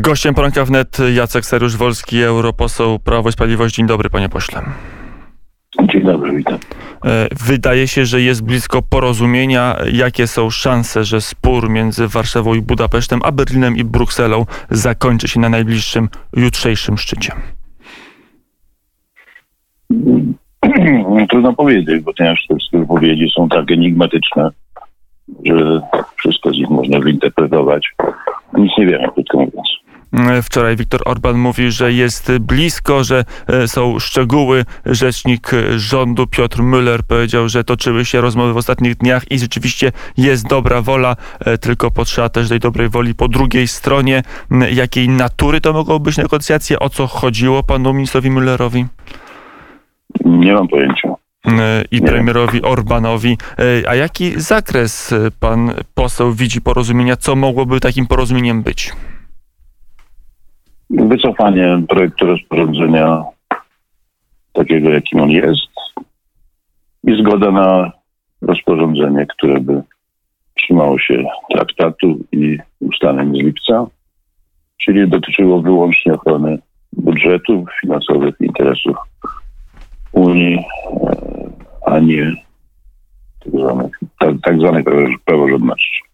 Gościem poranka wnet Jacek Seriusz-Wolski, europoseł Prawo i Sprawiedliwość. Dzień dobry, panie pośle. Dzień dobry, witam. E, wydaje się, że jest blisko porozumienia. Jakie są szanse, że spór między Warszawą i Budapesztem, a Berlinem i Brukselą zakończy się na najbliższym, jutrzejszym szczycie? Trudno powiedzieć, bo te wypowiedzi są tak enigmatyczne, że wszystko z nich można wyinterpretować. Nic nie wiemy, krótko mówiąc. E, wczoraj Viktor Orban mówi, że jest blisko, że e, są szczegóły. Rzecznik rządu Piotr Müller powiedział, że toczyły się rozmowy w ostatnich dniach i rzeczywiście jest dobra wola, e, tylko potrzeba też tej dobrej woli po drugiej stronie. Jakiej natury to mogą być negocjacje? O co chodziło panu ministrowi Müllerowi? Nie mam pojęcia. I premierowi Orbanowi. A jaki zakres pan poseł widzi porozumienia? Co mogłoby takim porozumieniem być? Wycofanie projektu rozporządzenia takiego, jakim on jest i zgoda na rozporządzenie, które by trzymało się traktatu i ustaleń z lipca, czyli dotyczyło wyłącznie ochrony budżetu, finansowych interesów Unii, e, a nie tak zwanej, tak, tak praworządności.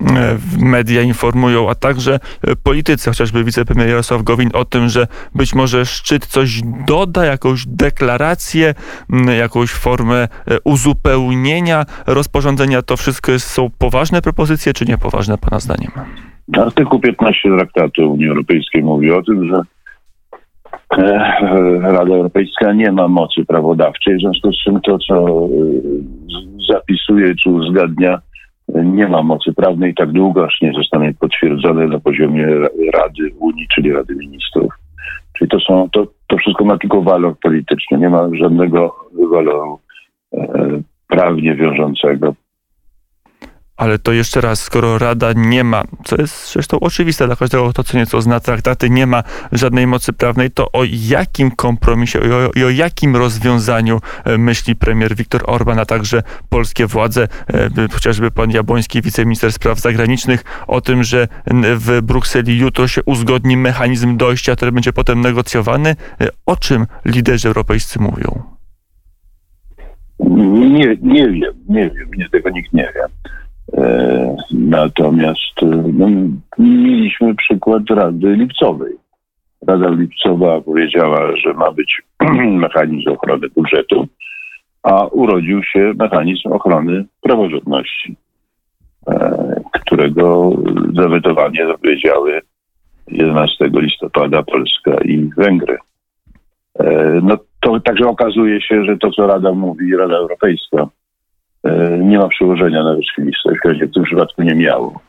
E, media informują, a także e, politycy, chociażby wicepremier Jarosław Gowin o tym, że być może szczyt coś doda, jakąś deklarację, jakąś formę e, uzupełnienia rozporządzenia. To wszystko są poważne propozycje, czy niepoważne Pana zdaniem? Artykuł 15 traktatu Unii Europejskiej mówi o tym, że Rada Europejska nie ma mocy prawodawczej, w związku z czym to, co zapisuje czy uzgadnia, nie ma mocy prawnej tak długo, aż nie zostanie potwierdzone na poziomie Rady Unii, czyli Rady Ministrów. Czyli to są, to, to wszystko ma tylko walor polityczny, nie ma żadnego waloru e, prawnie wiążącego. Ale to jeszcze raz, skoro Rada nie ma, co jest zresztą oczywiste dla każdego, to co nieco zna traktaty, nie ma żadnej mocy prawnej, to o jakim kompromisie i o, i o, jakim rozwiązaniu e, myśli premier Viktor Orban, a także polskie władze, e, chociażby pan Jabłoński, wiceminister spraw zagranicznych, o tym, że w Brukseli jutro się uzgodni mechanizm dojścia, który będzie potem negocjowany. E, o czym liderzy europejscy mówią? Nie, nie wiem, nie wiem, nie, tego nikt nie wie. E, natomiast e, no, mieliśmy przykład Rady Lipcowej. Rada Lipcowa powiedziała, że ma być mechanizm ochrony budżetu, a urodził się mechanizm ochrony praworządności, e, którego zawetowanie zapowiedziały 11 listopada Polska i Węgry. No to także okazuje się, że to, co Rada mówi, Rada Europejska, nie ma przełożenia na rzeczywistość, w tym przypadku nie miało.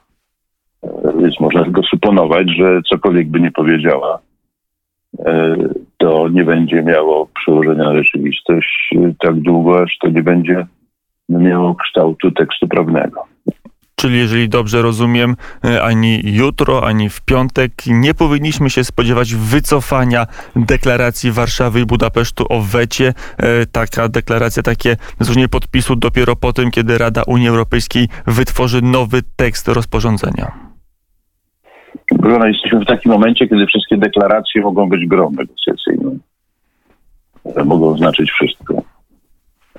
E, więc można tylko suponować, że cokolwiek by nie powiedziała, e, to nie będzie miało przełożenia na rzeczywistość tak długo, aż to nie będzie miało kształtu tekstu prawnego. Czyli jeżeli dobrze rozumiem, e, ani jutro, ani w piątek nie powinniśmy się spodziewać wycofania deklaracji Warszawy i Budapesztu o wecie. E, taka deklaracja, takie złożenie podpisu dopiero po tym, kiedy Rada Unii Europejskiej wytworzy nowy tekst rozporządzenia. Jesteśmy w takim momencie, kiedy wszystkie deklaracje mogą być grą negocjacyjną. Mogą znaczyć wszystko.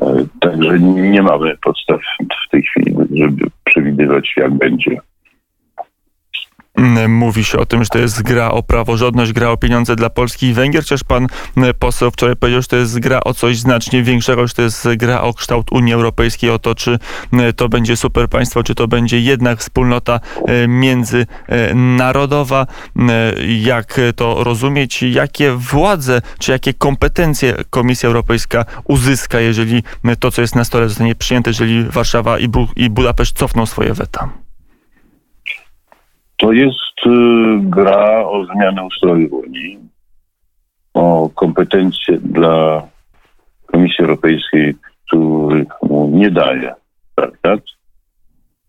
E, także nie mamy podstaw w tej chwili, żeby przewidywać, jak będzie. Mm, mówi się o tym, że to jest gra o praworządność, gra o pieniądze dla Polski i Węgier, chociaż pan mm, poseł wczoraj powiedział, że to jest gra o coś znacznie większego, że to jest gra o kształt Unii Europejskiej, o to, czy mm, to będzie super państwo, czy to będzie jednak wspólnota e, międzynarodowa. Jak to rozumieć? Jakie władze, czy jakie kompetencje Komisja Europejska uzyska, jeżeli to, co jest na stole, zostanie przyjęte, jeżeli Warszawa i, i Budapeszt cofną swoje weta? To jest y, gra o zmianę ustroju Unii, o kompetencje dla Komisji Europejskiej, których mu nie daje traktat,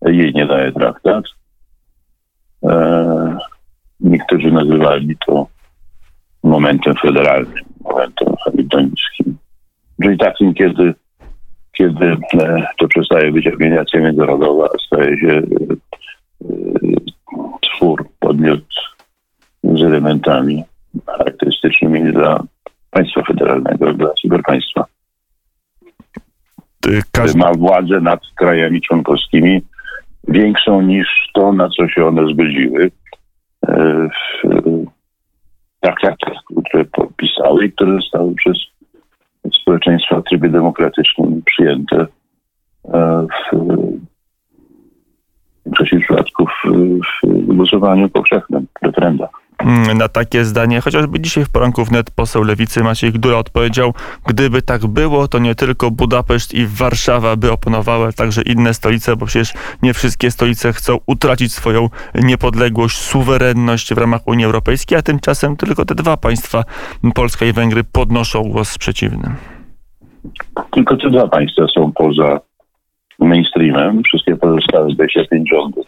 jej nie daje traktat. E, niektórzy nazywali to momentem federalnym, momentem hamiltońskim. Czyli takim, kiedy, kiedy e, to przestaje być organizacja międzynarodowa, a staje się twór, podmiot z elementami charakterystycznymi dla państwa federalnego, dla cyberpaństwa. Każdy... Ma władzę nad krajami członkowskimi większą niż to, na co się one zgodziły. E, w traktatach, które podpisały i które zostały przez społeczeństwa w trybie demokratycznym przyjęte e, w w głosowaniu powszechnym, referendach. Mm, na takie zdanie. Chociażby dzisiaj w poranku wnet poseł Lewicy Maciej Gdula odpowiedział, gdyby tak było, to nie tylko Budapeszt i Warszawa by oponowały, także inne stolice, bo przecież nie wszystkie stolice chcą utracić swoją niepodległość, suwerenność w ramach Unii Europejskiej, a tymczasem tylko te dwa państwa, Polska i Węgry, podnoszą głos przeciwny. Tylko te dwa państwa są poza mainstreamem. Wszystkie pozostałe 25 rządów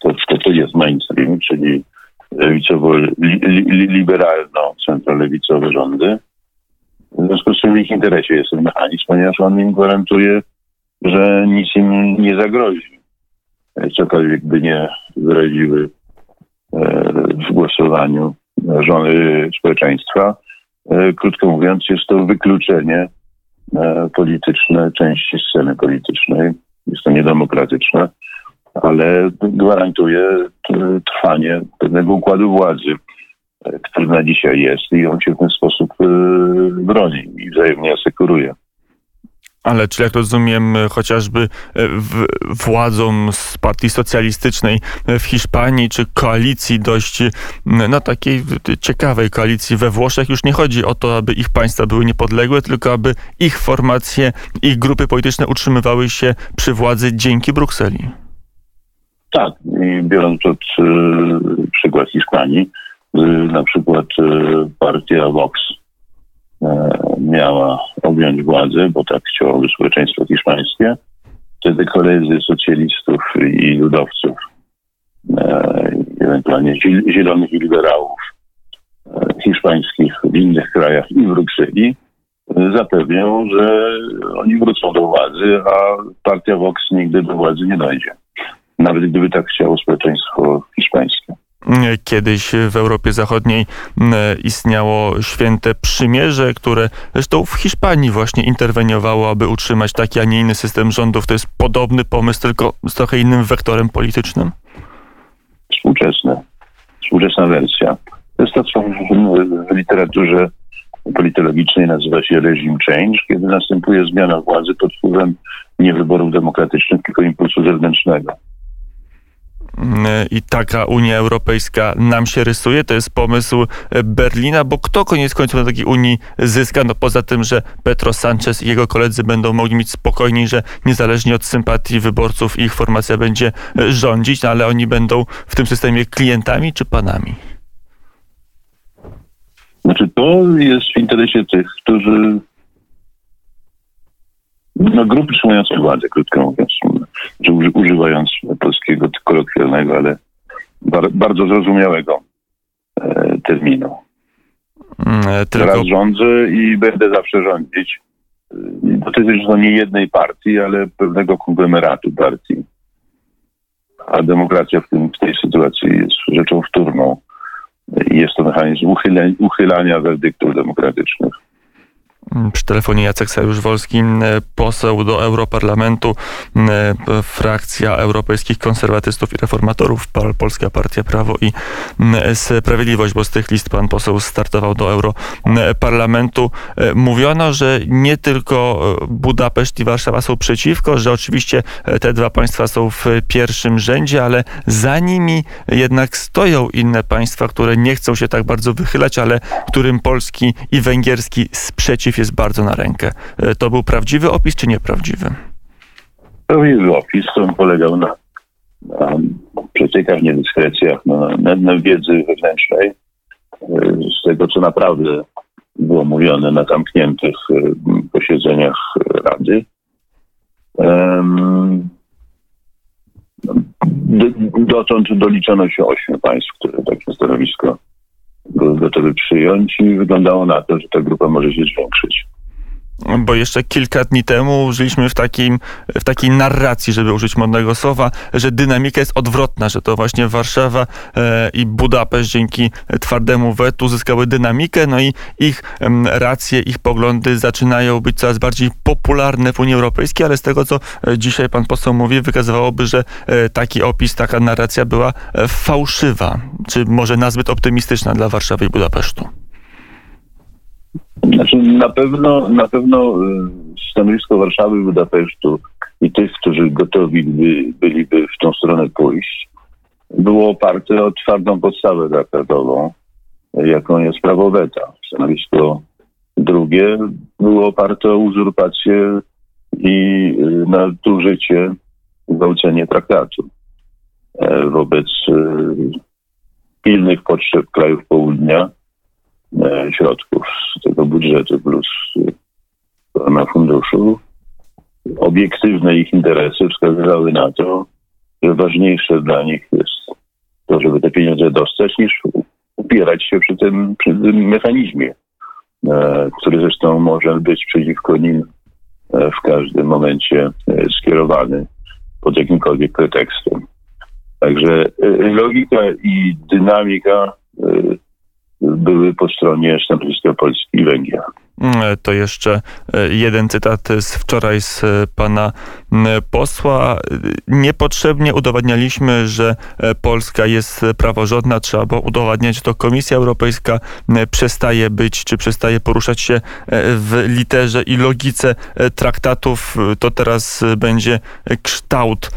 to, to, to jest mainstream, czyli lewicowo-liberalno-centrolewicowe rządy. W związku z czym w ich interesie jest ten mechanizm, ponieważ on im gwarantuje, że nic im nie zagrozi. Cokolwiek by nie wyraziły e, w głosowaniu żony społeczeństwa. E, krótko mówiąc, jest to wykluczenie e, polityczne części sceny politycznej. Jest to niedemokratyczne ale gwarantuje trwanie pewnego układu władzy, e, który na dzisiaj jest i on się w ten sposób e, broni i wzajemnie asekuruje. Ale czy jak rozumiem, chociażby e, w, władzom z partii socjalistycznej w Hiszpanii, czy koalicji dość, no takiej ciekawej koalicji we Włoszech, już nie chodzi o to, aby ich państwa były niepodległe, tylko aby ich formacje, ich grupy polityczne utrzymywały się przy władzy dzięki Brukseli. Tak, i biorąc od y, przykład Hiszpanii, y, na przykład y, partia Vox y, miała objąć władzę, bo tak chciało społeczeństwo hiszpańskie, wtedy koledzy socjalistów i ludowców, ewentualnie zielonych i liberałów hiszpańskich w innych krajach i w Brukseli, zapewnią, że oni wrócą do władzy, a partia Vox nigdy do władzy nie dojdzie nawet gdyby tak chciało społeczeństwo hiszpańskie. Kiedyś w Europie Zachodniej istniało święte przymierze, które zresztą w Hiszpanii właśnie interweniowało, aby utrzymać taki, a nie inny system rządów. To jest podobny pomysł, tylko z trochę innym wektorem politycznym? Współczesne. Współczesna wersja. To jest to, co w literaturze politologicznej nazywa się regime change, kiedy następuje zmiana władzy pod wpływem nie wyborów demokratycznych, tylko impulsu zewnętrznego i taka Unia Europejska nam się rysuje. To jest pomysł Berlina, bo kto koniec końców na takiej Unii zyska? No poza tym, że Petro Sanchez i jego koledzy będą mogli mieć spokojniej, że niezależnie od sympatii wyborców ich formacja będzie rządzić, no ale oni będą w tym systemie klientami czy panami? Znaczy to jest w interesie tych, którzy no, grupy trzymające władzę, krótko mówiąc, używając polskiego kolokwialnego, ale bar, bardzo zrozumiałego e, terminu. Mm, e, tylko... Teraz rządzę i będę zawsze rządzić. Dotyczy to nie jednej partii, ale pewnego konglomeratu partii. A demokracja w, tym, w tej sytuacji jest rzeczą wtórną. Jest to mechanizm uchylenia, uchylania werdyktów demokratycznych. Przy telefonie Jacek Sajusz-Wolski, poseł do Europarlamentu, frakcja Europejskich Konserwatystów i Reformatorów, Polska Partia Prawo i Sprawiedliwość, bo z tych list pan poseł startował do Europarlamentu. E, mówiono, że nie tylko e, Budapeszt i Warszawa są przeciwko, że oczywiście e, te dwa państwa są w pierwszym rzędzie, ale za nimi jednak stoją inne państwa, które nie chcą się tak bardzo wychylać, ale którym polski i węgierski sprzeciw jest bardzo na rękę. E, to był prawdziwy opis, czy nieprawdziwy? Prawdziwy opis, on polegał na, na przeciekach, niedyskrecjach, na, na, na wiedzy wewnętrznej, e, z tego, co naprawdę było mówione na zamkniętych e, posiedzeniach Rady. Dotąd doliczono się ośmiu państw, które takie stanowisko były gotowe przyjąć i wyglądało na to, że ta grupa może się zwiększyć. Bo jeszcze kilka dni temu żyliśmy w, takim, w takiej narracji, żeby użyć modnego słowa, że dynamika jest odwrotna, że to właśnie Warszawa e, i Budapeszt dzięki twardemu wetu zyskały dynamikę, no i ich racje, ich poglądy zaczynają być coraz bardziej popularne w Unii Europejskiej, ale z tego, co e, dzisiaj pan poseł mówi, wykazywałoby, że e, taki opis, taka narracja była fałszywa, czy może nazbyt optymistyczna dla Warszawy i Budapesztu. Znaczy na pewno, na pewno y, stanowisko Warszawy, Budapesztu i tych, którzy gotowi by, byliby w tą stronę pójść, było oparte o twardą podstawę traktatową, jaką jest prawo weta. Stanowisko drugie było oparte o uzurpację i y, nadużycie, gwałcenie traktatu e, wobec pilnych potrzeb krajów południa E, środków budżetu plus e, na funduszu, obiektywne ich interesy wskazywały na to, że ważniejsze dla nich jest to, żeby te pieniądze dostać, niż upierać się przy tym, przy tym mechanizmie, e, który zresztą może być przeciwko nim w każdym momencie skierowany pod jakimkolwiek pretekstem. Także logika i dynamika były po stronie stanowiska Polski i Węgier. Mm, to jeszcze e, jeden cytat z wczoraj z e, pana posła. Niepotrzebnie udowadnialiśmy, że e, Polska jest praworządna. Trzeba było udowadniać, że to Komisja Europejska przestaje być, czy przestaje poruszać się w literze i logice traktatów. To teraz będzie kształt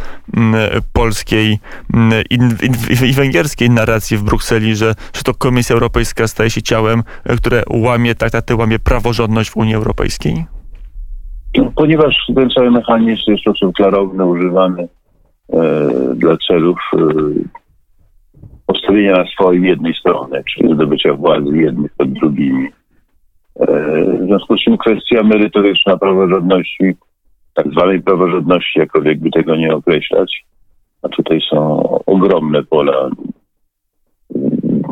polskiej i węgierskiej narracji w Brukseli, że, że to Komisja Europejska staje się ciałem, które łamie traktaty, łamie prawo praworządność w Unii Europejskiej? Ponieważ ten cały mechanizm jest w sposób klarowny używany e, dla celów e, postawienia na swoim jednej strony, czyli zdobycia władzy jednych pod drugimi. E, w związku z czym kwestia merytoryczna praworządności, tak zwanej praworządności, jakoś by tego nie określać, a tutaj są ogromne pola,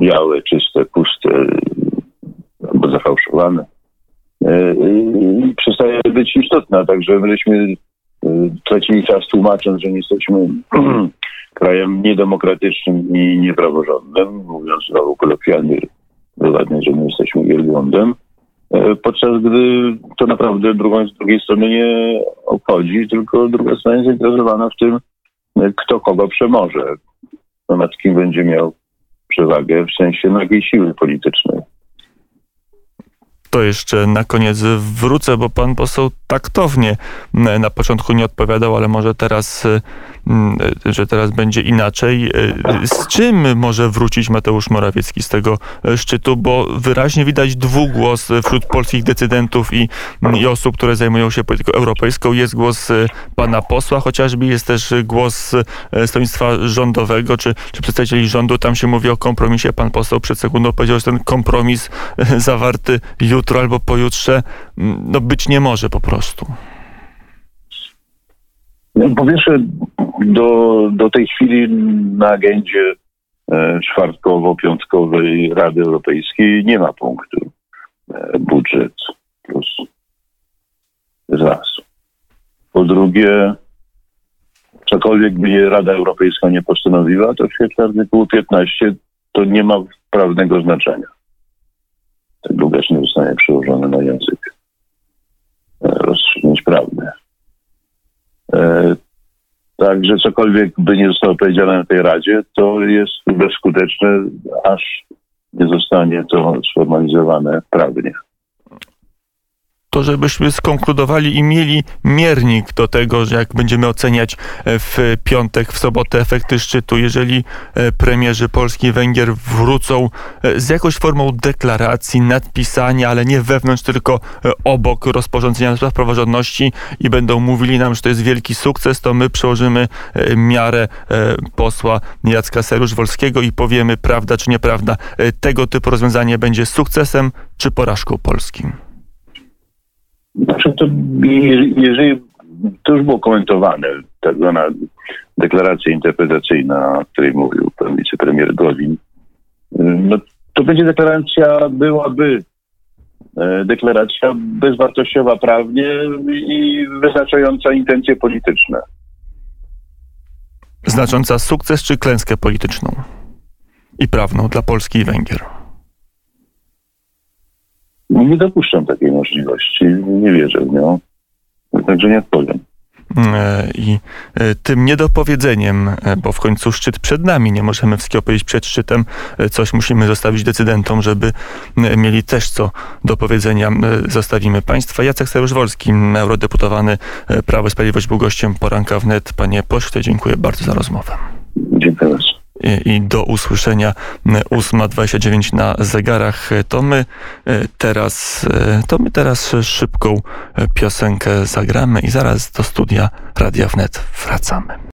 białe, czyste, puste albo zafałszowane E, przestaje być istotna. Także myśmy e, tracili czas tłumacząc, że nie jesteśmy krajem niedemokratycznym i niepraworządnym, mówiąc znowu kolokwialnie, wyładnie, że my jesteśmy wielbłądem. E, podczas gdy to naprawdę drugą, z drugiej strony nie obchodzi, tylko druga strona jest zainteresowana w tym, kto kogo przemoże, kto nad kim będzie miał przewagę w sensie nagiej siły politycznej to jeszcze na koniec wrócę, bo pan poseł taktownie na początku nie odpowiadał, ale może teraz, że teraz będzie inaczej. Z czym może wrócić Mateusz Morawiecki z tego szczytu? Bo wyraźnie widać dwugłos wśród polskich decydentów i, i osób, które zajmują się polityką europejską. Jest głos pana posła chociażby, jest też głos stronnictwa rządowego, czy, czy przedstawicieli rządu. Tam się mówi o kompromisie. Pan poseł przed sekundą powiedział, że ten kompromis zawarty jutro albo pojutrze no być nie może po prostu. No, po pierwsze, do, do tej chwili na agendzie e, czwartkowo-piątkowej Rady Europejskiej nie ma punktu e, budżet plus raz. Po drugie, cokolwiek by Rada Europejska nie postanowiła, to w świetle artykułu 15 to nie ma prawnego znaczenia. Ten długość nie zostanie przełożony na język e, rozstrzygnięć prawnych. E, także cokolwiek by nie zostało powiedziane na tej Radzie, to jest bezskuteczne, aż nie zostanie to sformalizowane prawnie to żebyśmy skonkludowali i mieli miernik do tego, że jak będziemy oceniać e, w piątek, w sobotę efekty szczytu, jeżeli e, premierzy Polski i Węgier wrócą e, z jakąś formą deklaracji, nadpisania, ale nie wewnątrz, tylko obok rozporządzenia spraw praworządności i będą mówili nam, że to jest wielki sukces, to my przełożymy miarę posła Jacka Serusz-Wolskiego i powiemy prawda czy nieprawda. Tego typu rozwiązanie będzie sukcesem czy porażką Polskim. Znaczy to, jeżeli to już było komentowane, tak zwana deklaracja interpretacyjna, o której mówił pan wicepremier Gowin, no, to będzie deklaracja byłaby e, deklaracja bezwartościowa prawnie i wyznaczająca intencje polityczne. Znacząca sukces czy klęskę polityczną i prawną dla Polski i Węgier? No, Nie dopuszczam takiej możliwości, nie wierzę w nią, także nie odpowiem. E, I e, tym niedopowiedzeniem, e, bo w końcu szczyt przed nami, nie możemy wszystkiego powiedzieć przed szczytem, coś musimy zostawić decydentom, żeby mieli też co do powiedzenia. Zostawimy Państwa. Jacek Saryusz-Wolski, eurodeputowany Prawo i Sprawiedliwość, był gościem poranka wnet. Panie pośle, dziękuję bardzo za rozmowę. Dziękuję bardzo. I- do usłyszenia 8.29 na zegarach. E, To my e, teraz, e, to my teraz szybką e, piosenkę zagramy i zaraz do studia Radia Wnet wracamy.